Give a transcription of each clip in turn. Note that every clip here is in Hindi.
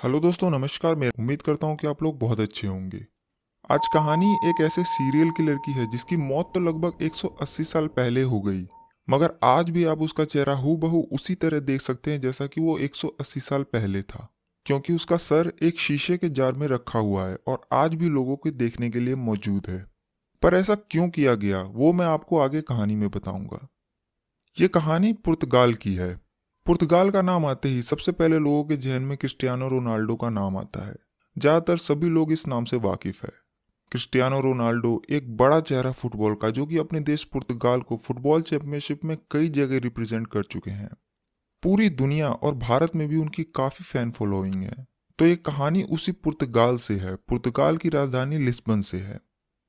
हेलो दोस्तों, नमस्कार। मैं उम्मीद करता हूँ कि आप लोग बहुत अच्छे होंगे। आज कहानी एक ऐसे सीरियल किलर की है जिसकी मौत तो लगभग 180 साल पहले हो गई, मगर आज भी आप उसका चेहरा हु बहू उसी तरह देख सकते हैं जैसा कि वो 180 साल पहले था, क्योंकि उसका सर एक शीशे के जार में रखा हुआ है और आज भी लोगों के देखने के लिए मौजूद है। पर ऐसा क्यों किया गया, वो मैं आपको आगे कहानी में बताऊँगा। ये कहानी पुर्तगाल की है। पुर्तगाल का नाम आते ही सबसे पहले लोगों के जहन में क्रिस्टियानो रोनाल्डो का नाम आता है। ज़्यादातर सभी लोग इस नाम से वाकिफ है। क्रिस्टियानो रोनाल्डो एक बड़ा चेहरा फुटबॉल का, जो कि अपने देश पुर्तगाल को फुटबॉल चैंपियनशिप में कई जगह रिप्रेजेंट कर चुके हैं। पूरी दुनिया और भारत में भी उनकी काफ़ी फ़ैन फॉलोइंग है। तो ये कहानी उसी पुर्तगाल से है। पुर्तगाल की राजधानी लिस्बन से है।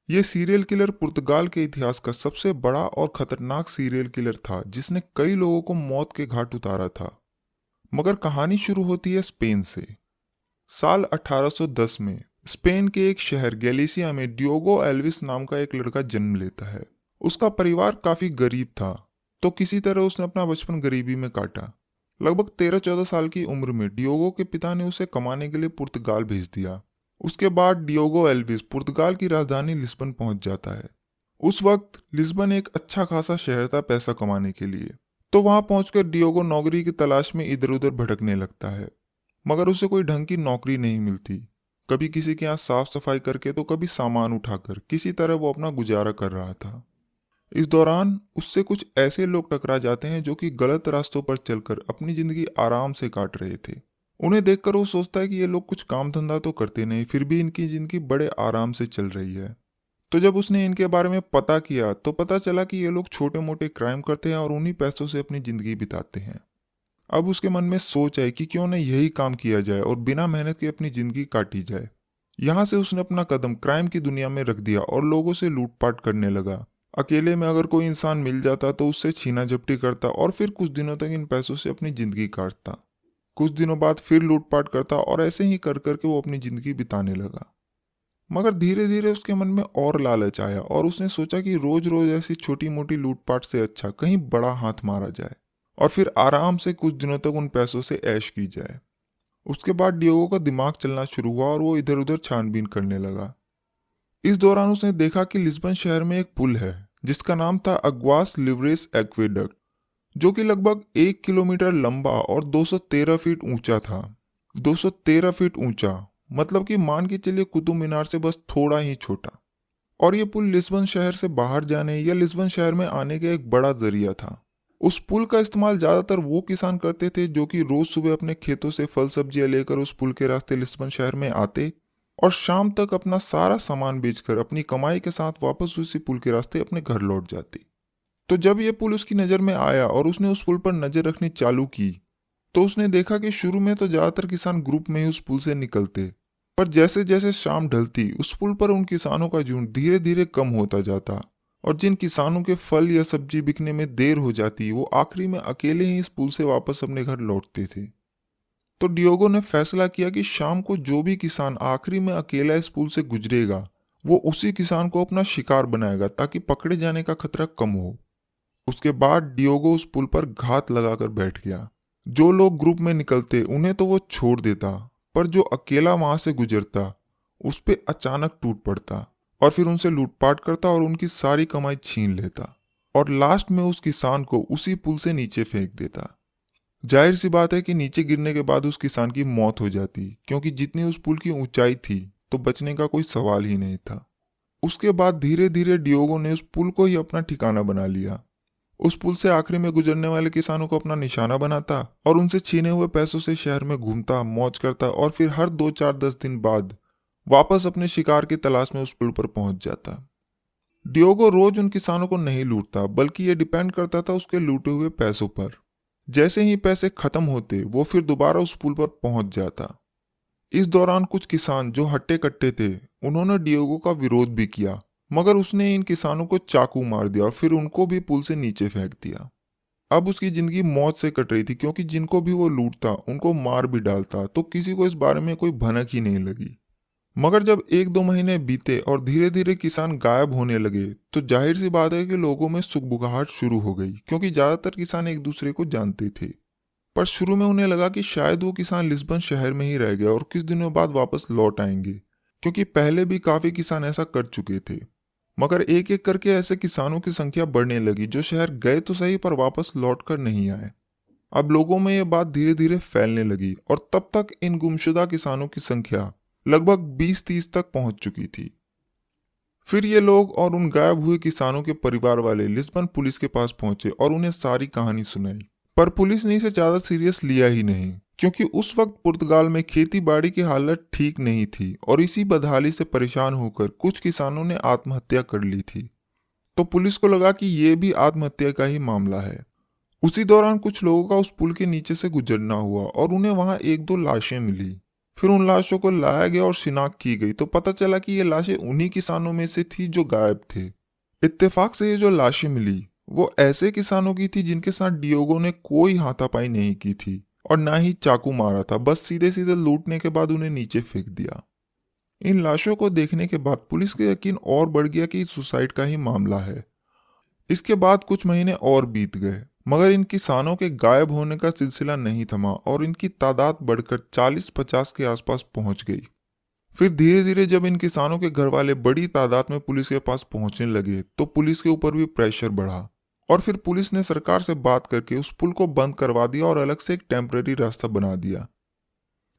ये सीरियल किलर पुर्तगाल के इतिहास का सबसे बड़ा और खतरनाक सीरियल किलर था, जिसने कई लोगों को मौत के घाट उतारा था। मगर कहानी शुरू होती है स्पेन से। साल 1810 में स्पेन के एक शहर गैलिसिया में डियोगो एल्विस नाम का एक लड़का जन्म लेता है। उसका परिवार काफ़ी गरीब था तो किसी तरह उसने अपना बचपन गरीबी में काटा। लगभग तेरह चौदह साल की उम्र में डियोगो के पिता ने उसे कमाने के लिए पुर्तगाल भेज दिया। उसके बाद डियोगो एल्विस पुर्तगाल की राजधानी लिस्बन पहुँच जाता है। उस वक्त लिस्बन एक अच्छा खासा शहर था पैसा कमाने के लिए। तो वहाँ पहुंचकर डियोगो नौकरी की तलाश में इधर उधर भटकने लगता है। मगर उसे कोई ढंग की नौकरी नहीं मिलती। कभी किसी के यहाँ साफ़ सफ़ाई करके तो कभी सामान उठाकर किसी तरह वो अपना गुजारा कर रहा था। इस दौरान उससे कुछ ऐसे लोग टकरा जाते हैं जो कि गलत रास्तों पर चलकर अपनी ज़िंदगी आराम से काट रहे थे। उन्हें देखकर वो सोचता है कि ये लोग कुछ काम धंधा तो करते नहीं, फिर भी इनकी ज़िंदगी बड़े आराम से चल रही है। तो जब उसने इनके बारे में पता किया तो पता चला कि ये लोग छोटे मोटे क्राइम करते हैं और उन्हीं पैसों से अपनी ज़िंदगी बिताते हैं। अब उसके मन में सोच आई कि क्यों न यही काम किया जाए और बिना मेहनत के अपनी ज़िंदगी काटी जाए। यहाँ से उसने अपना कदम क्राइम की दुनिया में रख दिया और लोगों से लूटपाट करने लगा। अकेले में अगर कोई इंसान मिल जाता तो उससे छीना झपटी करता और फिर कुछ दिनों तक इन पैसों से अपनी ज़िंदगी काटता। कुछ दिनों बाद फिर लूटपाट करता और ऐसे ही कर करके वो अपनी ज़िंदगी बिताने लगा। मगर धीरे धीरे उसके मन में और लालच आया और उसने सोचा कि रोज रोज ऐसी छोटी मोटी लूटपाट से अच्छा कहीं बड़ा हाथ मारा जाए और फिर आराम से कुछ दिनों तक उन पैसों से ऐश की जाए। उसके बाद डियोगो का दिमाग चलना शुरू हुआ और वो इधर उधर छानबीन करने लगा। इस दौरान उसने देखा कि लिस्बन शहर में एक पुल है, जिसका नाम था अग्वास लिवरेस एक्वेडक्ट। जो कि लगभग एक किलोमीटर लंबा और 213 फीट ऊँचा था। 213 फीट ऊँचा मतलब कि मान के चलिए कुतुब मीनार से बस थोड़ा ही छोटा। और ये पुल लिस्बन शहर से बाहर जाने या लिस्बन शहर में आने का एक बड़ा ज़रिया था। उस पुल का इस्तेमाल ज़्यादातर वो किसान करते थे जो कि रोज़ सुबह अपने खेतों से फल सब्ज़ियाँ लेकर उस पुल के रास्ते लिस्बन शहर में आते और शाम तक अपना सारा सामान बेचकर अपनी कमाई के साथ वापस उसी पुल के रास्ते अपने घर लौट जाते। तो जब ये पुल उसकी नज़र में आया और उसने उस पुल पर नज़र रखनी चालू की तो उसने देखा कि शुरू में तो ज़्यादातर किसान ग्रुप में ही उस पुल से निकलते, पर जैसे जैसे शाम ढलती, उस पुल पर उन किसानों का झुंड धीरे धीरे कम होता जाता और जिन किसानों के फल या सब्ज़ी बिकने में देर हो जाती, वो आखिरी में अकेले ही इस पुल से वापस अपने घर लौटते थे। तो डियोगो ने फैसला किया कि शाम को जो भी किसान आखिरी में अकेला इस पुल से गुजरेगा, वो उसी किसान को अपना शिकार बनाएगा ताकि पकड़े जाने का खतरा कम हो। उसके बाद डियोगो उस पुल पर घात लगाकर बैठ गया। जो लोग ग्रुप में निकलते, उन्हें तो वो छोड़ देता, पर जो अकेला वहाँ से गुजरता, उस पर अचानक टूट पड़ता और फिर उनसे लूटपाट करता और उनकी सारी कमाई छीन लेता और लास्ट में उस किसान को उसी पुल से नीचे फेंक देता। ज़ाहिर सी बात है कि नीचे गिरने के बाद उस किसान की मौत हो जाती, क्योंकि जितनी उस पुल की ऊंचाई थी तो बचने का कोई सवाल ही नहीं था। उसके बाद धीरे धीरे डियोगो ने उस पुल को ही अपना ठिकाना बना लिया। उस पुल से आखिरी में गुजरने वाले किसानों को अपना निशाना बनाता और उनसे छीने हुए पैसों से शहर में घूमता, मौज करता और फिर हर दो चार दस दिन बाद वापस अपने शिकार की तलाश में उस पुल पर पहुँच जाता। डियोगो रोज उन किसानों को नहीं लूटता, बल्कि ये डिपेंड करता था उसके लूटे हुए पैसों पर। जैसे ही पैसे खत्म होते, वो फिर दोबारा उस पुल पर पहुँच जाता। इस दौरान कुछ किसान जो हट्टे कट्टे थे, उन्होंने डियोगो का विरोध भी किया। मगर उसने इन किसानों को चाकू मार दिया और फिर उनको भी पुल से नीचे फेंक दिया। अब उसकी ज़िंदगी मौत से कट रही थी क्योंकि जिनको भी वो लूटता, उनको मार भी डालता तो किसी को इस बारे में कोई भनक ही नहीं लगी। मगर जब एक दो महीने बीते और धीरे धीरे किसान गायब होने लगे तो ज़ाहिर सी बात है कि लोगों में सुखबुगाहट शुरू हो गई, क्योंकि ज़्यादातर किसान एक दूसरे को जानते थे। पर शुरू में उन्हें लगा कि शायद वो किसान लिस्बन शहर में ही रह गए और कुछ दिनों बाद वापस लौट आएँगे, क्योंकि पहले भी काफ़ी किसान ऐसा कर चुके थे। मगर एक एक करके ऐसे किसानों की संख्या बढ़ने लगी। जो शहर गए तो सही, पर वापस लौट कर नहीं आए। अब लोगों में यह बात धीरे धीरे फैलने लगी और तब तक इन गुमशुदा किसानों की संख्या लगभग 20-30 तक पहुँच चुकी थी। फिर ये लोग और उन गायब हुए किसानों के परिवार वाले लिस्बन पुलिस के पास पहुँचे और उन्हें सारी कहानी सुनाई। पर पुलिस ने इसे ज़्यादा सीरियस लिया ही नहीं। क्योंकि उस वक्त पुर्तगाल में खेती बाड़ी की हालत ठीक नहीं थी और इसी बदहाली से परेशान होकर कुछ किसानों ने आत्महत्या कर ली थी। तो पुलिस को लगा कि ये भी आत्महत्या का ही मामला है। उसी दौरान कुछ लोगों का उस पुल के नीचे से गुजरना हुआ और उन्हें वहाँ एक दो लाशें मिली। फिर उन लाशों को लाया गया और शिनाख्त की गई। तो पता चला कि ये लाशें उन्हीं किसानों में से थी जो गायब थे। इत्तेफाक से ये जो लाशें मिली, वो ऐसे किसानों की थी जिनके साथ डियोगो ने कोई हाथापाई नहीं की थी। और ना ही चाकू मारा था। बस सीधे सीधे लूटने के बाद उन्हें नीचे फेंक दिया। इन लाशों को देखने के बाद पुलिस का यकीन और बढ़ गया कि सुसाइड का ही मामला है। इसके बाद कुछ महीने और बीत गए, मगर इन किसानों के गायब होने का सिलसिला नहीं थमा और इनकी तादाद बढ़कर 40-50 के आसपास पहुँच गई। फिर धीरे धीरे जब इन किसानों के घर वाले बड़ी तादाद में पुलिस के पास पहुँचने लगे तो पुलिस के ऊपर भी प्रेशर बढ़ा। और फिर पुलिस ने सरकार से बात करके उस पुल को बंद करवा दिया और अलग से एक टेम्पररी रास्ता बना दिया।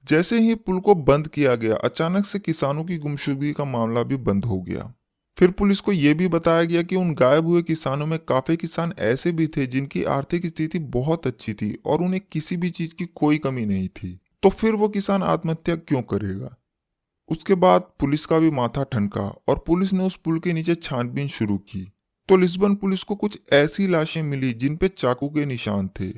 जैसे ही पुल को बंद किया गया, अचानक से किसानों की गुमशुदगी का मामला भी बंद हो गया। फिर पुलिस को यह भी बताया गया कि उन गायब हुए किसानों में काफ़ी किसान ऐसे भी थे जिनकी आर्थिक स्थिति बहुत अच्छी थी और उन्हें किसी भी चीज़ की कोई कमी नहीं थी। तो फिर वो किसान आत्महत्या क्यों करेगा? उसके बाद पुलिस का भी माथा ठनका और पुलिस ने उस पुल के नीचे छानबीन शुरू की। तो लिस्बन पुलिस को कुछ ऐसी लाशें मिली जिन पे चाकू के निशान थे।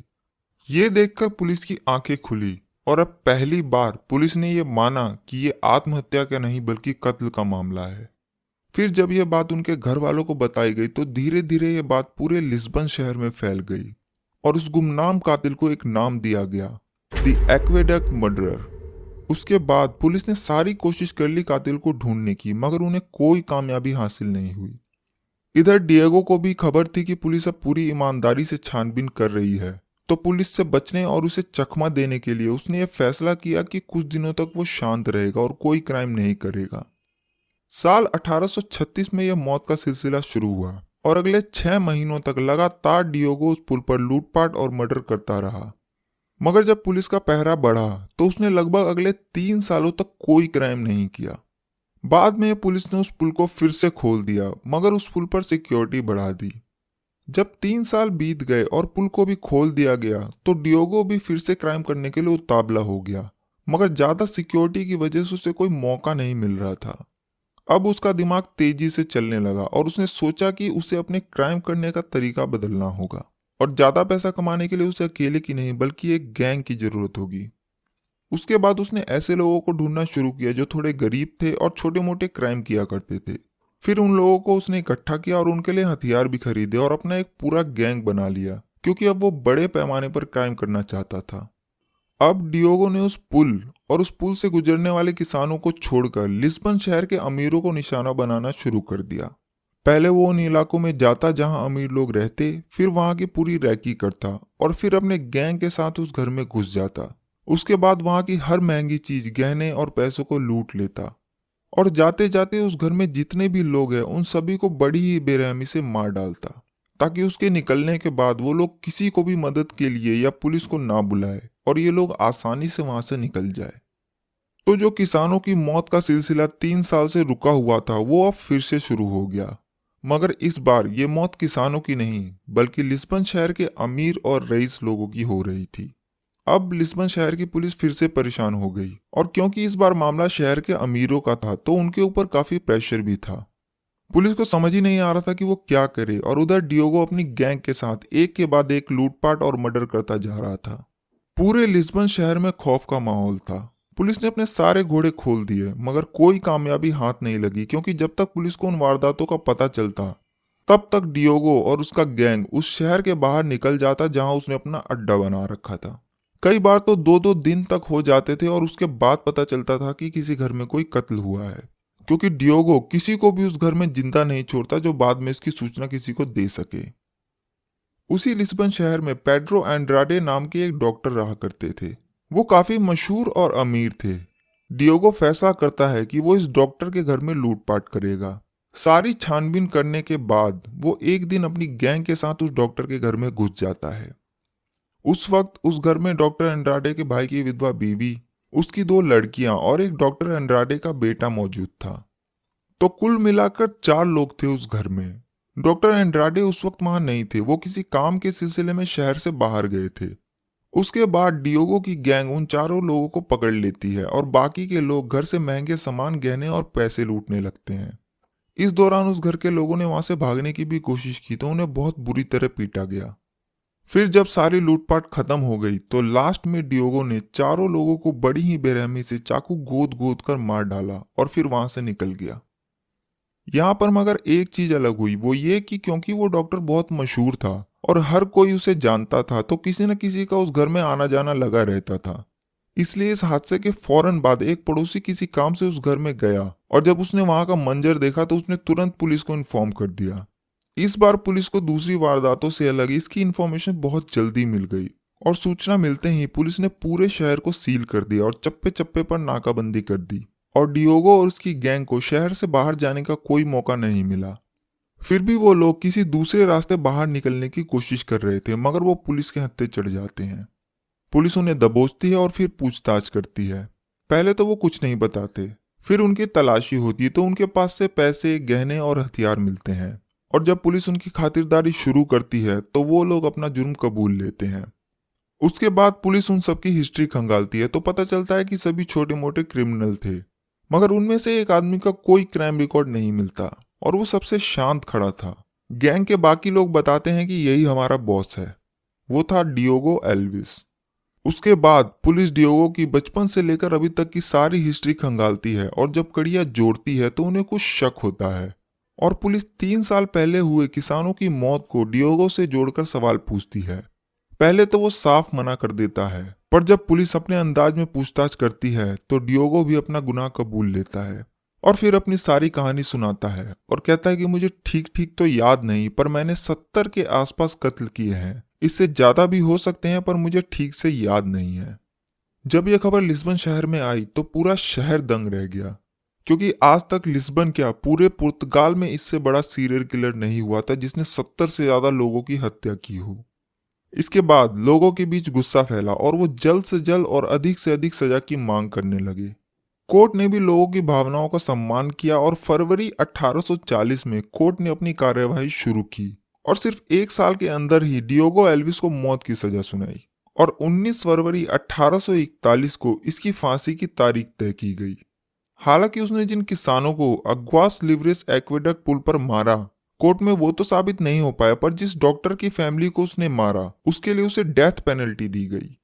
ये देखकर पुलिस की आँखें खुली और अब पहली बार पुलिस ने यह माना कि ये आत्महत्या का नहीं बल्कि कत्ल का मामला है। फिर जब यह बात उनके घर वालों को बताई गई तो धीरे धीरे यह बात पूरे लिस्बन शहर में फैल गई और उस गुमनाम कातिल को एक नाम दिया गया, द एक्वेडक मर्डरर। उसके बाद पुलिस ने सारी कोशिश कर ली कातिल को ढूँढने की, मगर उन्हें कोई कामयाबी हासिल नहीं हुई। इधर डिएगो को भी खबर थी कि पुलिस अब पूरी ईमानदारी से छानबीन कर रही है। तो पुलिस से बचने और उसे चकमा देने के लिए उसने यह फैसला किया कि कुछ दिनों तक वो शांत रहेगा और कोई क्राइम नहीं करेगा। साल 1836 में यह मौत का सिलसिला शुरू हुआ और अगले छह महीनों तक लगातार डियोगो उस पुल पर लूटपाट और मर्डर करता रहा। मगर जब पुलिस का पहरा बढ़ा तो उसने लगभग अगले तीन सालों तक कोई क्राइम नहीं किया। बाद में पुलिस ने उस पुल को फिर से खोल दिया, मगर उस पुल पर सिक्योरिटी बढ़ा दी। जब तीन साल बीत गए और पुल को भी खोल दिया गया तो डियोगो भी फिर से क्राइम करने के लिए उतावला हो गया, मगर ज़्यादा सिक्योरिटी की वजह से उसे कोई मौका नहीं मिल रहा था। अब उसका दिमाग तेज़ी से चलने लगा और उसने सोचा कि उसे अपने क्राइम करने का तरीका बदलना होगा, और ज़्यादा पैसा कमाने के लिए उसे अकेले की नहीं, बल्कि एक गैंग की ज़रूरत होगी। उसके बाद उसने ऐसे लोगों को ढूंढना शुरू किया जो थोड़े गरीब थे और छोटे मोटे क्राइम किया करते थे। फिर उन लोगों को उसने इकट्ठा किया और उनके लिए हथियार भी खरीदे और अपना एक पूरा गैंग बना लिया, क्योंकि अब वो बड़े पैमाने पर क्राइम करना चाहता था। अब डियोगो ने उस पुल और उस पुल से गुजरने वाले किसानों को छोड़कर लिस्बन शहर के अमीरों को निशाना बनाना शुरू कर दिया। पहले वो उन इलाकों में जाता जहाँ अमीर लोग रहते, फिर वहाँ की पूरी रैकी करता और फिर अपने गैंग के साथ उस घर में घुस जाता। उसके बाद वहाँ की हर महँगी चीज़, गहने और पैसों को लूट लेता। और जाते जाते उस घर में जितने भी लोग हैं, उन सभी को बड़ी ही बेरहमी से मार डालता, ताकि उसके निकलने के बाद वो लोग किसी को भी मदद के लिए या पुलिस को ना बुलाए और ये लोग आसानी से वहाँ से निकल जाए। तो जो किसानों की मौत का सिलसिला तीन साल से रुका हुआ था, वो अब फिर से शुरू हो गया। मगर इस बार ये मौत किसानों की नहीं, बल्कि लिस्बन शहर के अमीर और रईस लोगों की हो रही थी। अब लिस्बन शहर की पुलिस फिर से परेशान हो गई और क्योंकि इस बार मामला शहर के अमीरों का था तो उनके ऊपर काफ़ी प्रेशर भी था। पुलिस को समझ ही नहीं आ रहा था कि वो क्या करे और उधर डियोगो अपनी गैंग के साथ एक के बाद एक लूटपाट और मर्डर करता जा रहा था। पूरे लिस्बन शहर में खौफ का माहौल था। पुलिस ने अपने सारे घोड़े खोल दिए, मगर कोई कामयाबी हाथ नहीं लगी, क्योंकि जब तक पुलिस को उन वारदातों का पता चलता, तब तक डियोगो और उसका गैंग उस शहर के बाहर निकल जाता जहाँ उसने अपना अड्डा बना रखा था। कई बार तो दो दो दिन तक हो जाते थे और उसके बाद पता चलता था कि किसी घर में कोई कत्ल हुआ है। क्योंकि डियोगो किसी को भी उस घर में ज़िंदा नहीं छोड़ता जो बाद में इसकी सूचना किसी को दे सके। उसी लिस्बन शहर में पेड्रो एंड्राडे नाम के एक डॉक्टर रहा करते थे। वो काफ़ी मशहूर और अमीर थे। डियोगो फैसला करता है कि वो इस डॉक्टर के घर में लूटपाट करेगा। सारी छानबीन करने के बाद वो एक दिन अपनी गैंग के साथ उस डॉक्टर के घर में घुस जाता है। उस वक्त उस घर में डॉक्टर एंड्राडे के भाई की विधवा बीवी, उसकी दो लड़कियाँ और एक डॉक्टर एंड्राडे का बेटा मौजूद था। तो कुल मिलाकर चार लोग थे उस घर में। डॉक्टर एंड्राडे उस वक्त वहाँ नहीं थे, वो किसी काम के सिलसिले में शहर से बाहर गए थे। उसके बाद डियोगो की गैंग उन चारों लोगों को पकड़ लेती है और बाकी के लोग घर से महँगे सामान, गहने और पैसे लूटने लगते हैं। इस दौरान उस घर के लोगों ने वहाँ से भागने की भी कोशिश की तो उन्हें बहुत बुरी तरह पीटा गया। फिर जब सारी लूटपाट खत्म हो गई तो लास्ट में डियोगो ने चारों लोगों को बड़ी ही बेरहमी से चाकू गोद गोद कर मार डाला और फिर वहाँ से निकल गया। यहाँ पर मगर एक चीज़ अलग हुई, वो ये कि क्योंकि वो डॉक्टर बहुत मशहूर था और हर कोई उसे जानता था तो किसी न किसी का उस घर में आना जाना लगा रहता था। इसलिए इस हादसे के फ़ौरन बाद एक पड़ोसी किसी काम से उस घर में गया और जब उसने वहाँ का मंजर देखा तो उसने तुरंत पुलिस को इन्फॉर्म कर दिया। इस बार पुलिस को दूसरी वारदातों से अलग इसकी इन्फॉर्मेशन बहुत जल्दी मिल गई और सूचना मिलते ही पुलिस ने पूरे शहर को सील कर दिया और चप्पे चप्पे पर नाकाबंदी कर दी और डियोगो और उसकी गैंग को शहर से बाहर जाने का कोई मौका नहीं मिला। फिर भी वो लोग किसी दूसरे रास्ते बाहर निकलने की कोशिश कर रहे थे, मगर वो पुलिस के हत्थे चढ़ जाते हैं। पुलिस उन्हें दबोचती है और फिर पूछताछ करती है। पहले तो वो कुछ नहीं बताते, फिर उनकी तलाशी होती है तो उनके पास से पैसे, गहने और हथियार मिलते हैं। और जब पुलिस उनकी खातिरदारी शुरू करती है तो वो लोग अपना जुर्म कबूल लेते हैं। उसके बाद पुलिस उन सबकी हिस्ट्री खंगालती है तो पता चलता है कि सभी छोटे मोटे क्रिमिनल थे। मगर उनमें से एक आदमी का कोई क्राइम रिकॉर्ड नहीं मिलता, और वो सबसे शांत खड़ा था। गैंग के बाकी लोग बताते हैं कि यही हमारा बॉस है। वो था डियोगो एल्विस। उसके बाद पुलिस डियोगो की बचपन से लेकर अभी तक की सारी हिस्ट्री खंगालती है, और जब कड़िया जोड़ती है तो उन्हें कुछ शक होता है। और पुलिस तीन साल पहले हुए किसानों की मौत को डियोगो से जोड़कर सवाल पूछती है। पहले तो वो साफ़ मना कर देता है, पर जब पुलिस अपने अंदाज में पूछताछ करती है तो डियोगो भी अपना गुनाह कबूल लेता है और फिर अपनी सारी कहानी सुनाता है और कहता है कि मुझे ठीक ठीक तो याद नहीं, पर मैंने सत्तर के आसपास कत्ल किए हैं। इससे ज़्यादा भी हो सकते हैं, पर मुझे ठीक से याद नहीं है। जब यह खबर लिस्बन शहर में आई तो पूरा शहर दंग रह गया। क्योंकि आज तक लिस्बन क्या, पूरे पुर्तगाल में इससे बड़ा सीरियल किलर नहीं हुआ था जिसने सत्तर से ज़्यादा लोगों की हत्या की हो। इसके बाद लोगों के बीच गुस्सा फैला और वो जल्द से जल्द और अधिक से अधिक सजा की मांग करने लगे। कोर्ट ने भी लोगों की भावनाओं का सम्मान किया और फरवरी 1840 में कोर्ट ने अपनी कार्यवाही शुरू की और सिर्फ़ एक साल के अंदर ही डियोगो एल्विस को मौत की सजा सुनाई और 19 फरवरी 1841 को इसकी फांसी की तारीख तय की गई। हालाँकि उसने जिन किसानों को अग्वास लिवरेस एक्वेडक पुल पर मारा, कोर्ट में वो तो साबित नहीं हो पाया, पर जिस डॉक्टर की फैमिली को उसने मारा, उसके लिए उसे डेथ पेनल्टी दी गई।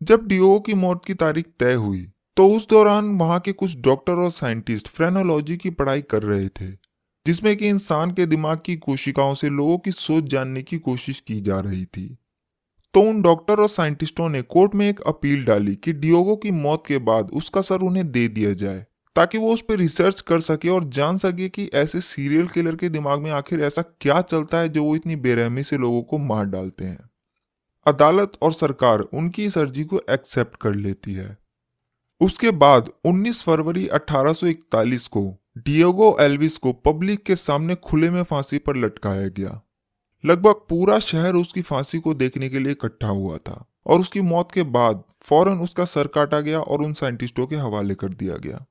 जब डीओ की मौत की तारीख तय हुई तो उस दौरान वहाँ के कुछ डॉक्टर और साइंटिस्ट फ्रेनोलॉजी की पढ़ाई कर रहे थे, जिसमें कि इंसान के दिमाग की कोशिकाओं से लोगों की सोच जानने की कोशिश की जा रही थी। तो उन डॉक्टर और साइंटिस्टों ने कोर्ट में एक अपील डाली कि डियोगो की मौत के बाद उसका सर उन्हें दे दिया जाए, ताकि वो उस पर रिसर्च कर सके और जान सके कि ऐसे सीरियल किलर के दिमाग में आखिर ऐसा क्या चलता है जो वो इतनी बेरहमी से लोगों को मार डालते हैं। अदालत और सरकार उनकी इस अर्जी को एक्सेप्ट कर लेती है। उसके बाद 19 फरवरी 1841 को डियोगो एल्विस को पब्लिक के सामने खुले में फांसी पर लटकाया गया। लगभग पूरा शहर उसकी फांसी को देखने के लिए इकट्ठा हुआ था और उसकी मौत के बाद फ़ौरन उसका सर काटा गया और उन साइंटिस्टों के हवाले कर दिया गया।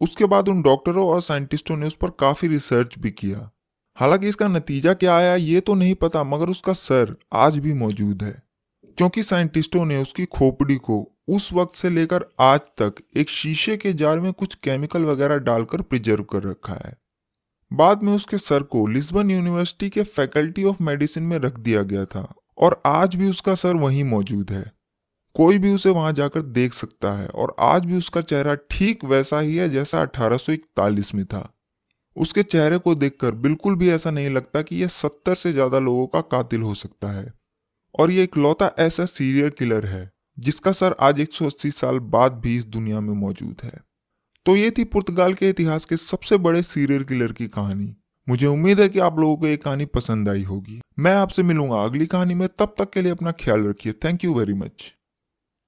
उसके बाद उन डॉक्टरों और साइंटिस्टों ने उस पर काफ़ी रिसर्च भी किया। हालाँकि इसका नतीजा क्या आया, ये तो नहीं पता, मगर उसका सर आज भी मौजूद है, क्योंकि साइंटिस्टों ने उसकी खोपड़ी को उस वक्त से लेकर आज तक एक शीशे के जार में कुछ केमिकल वगैरह डालकर प्रिजर्व कर रखा है। बाद में उसके सर को लिस्बन यूनिवर्सिटी के फैकल्टी ऑफ़ मेडिसिन में रख दिया गया था और आज भी उसका सर वहीं मौजूद है। कोई भी उसे वहाँ जाकर देख सकता है और आज भी उसका चेहरा ठीक वैसा ही है जैसा 1841 में था। उसके चेहरे को देखकर बिल्कुल भी ऐसा नहीं लगता कि यह सत्तर से ज़्यादा लोगों का कातिल हो सकता है। और यह इकलौता ऐसा सीरियल किलर है, जिसका सर आज 180 साल बाद भी इस दुनिया में मौजूद है। तो ये थी पुर्तगाल के इतिहास के सबसे बड़े सीरियल किलर की कहानी। मुझे उम्मीद है कि आप लोगों को ये कहानी पसंद आई होगी। मैं आपसे मिलूँगा अगली कहानी में, तब तक के लिए अपना ख्याल रखिए। Thank you very much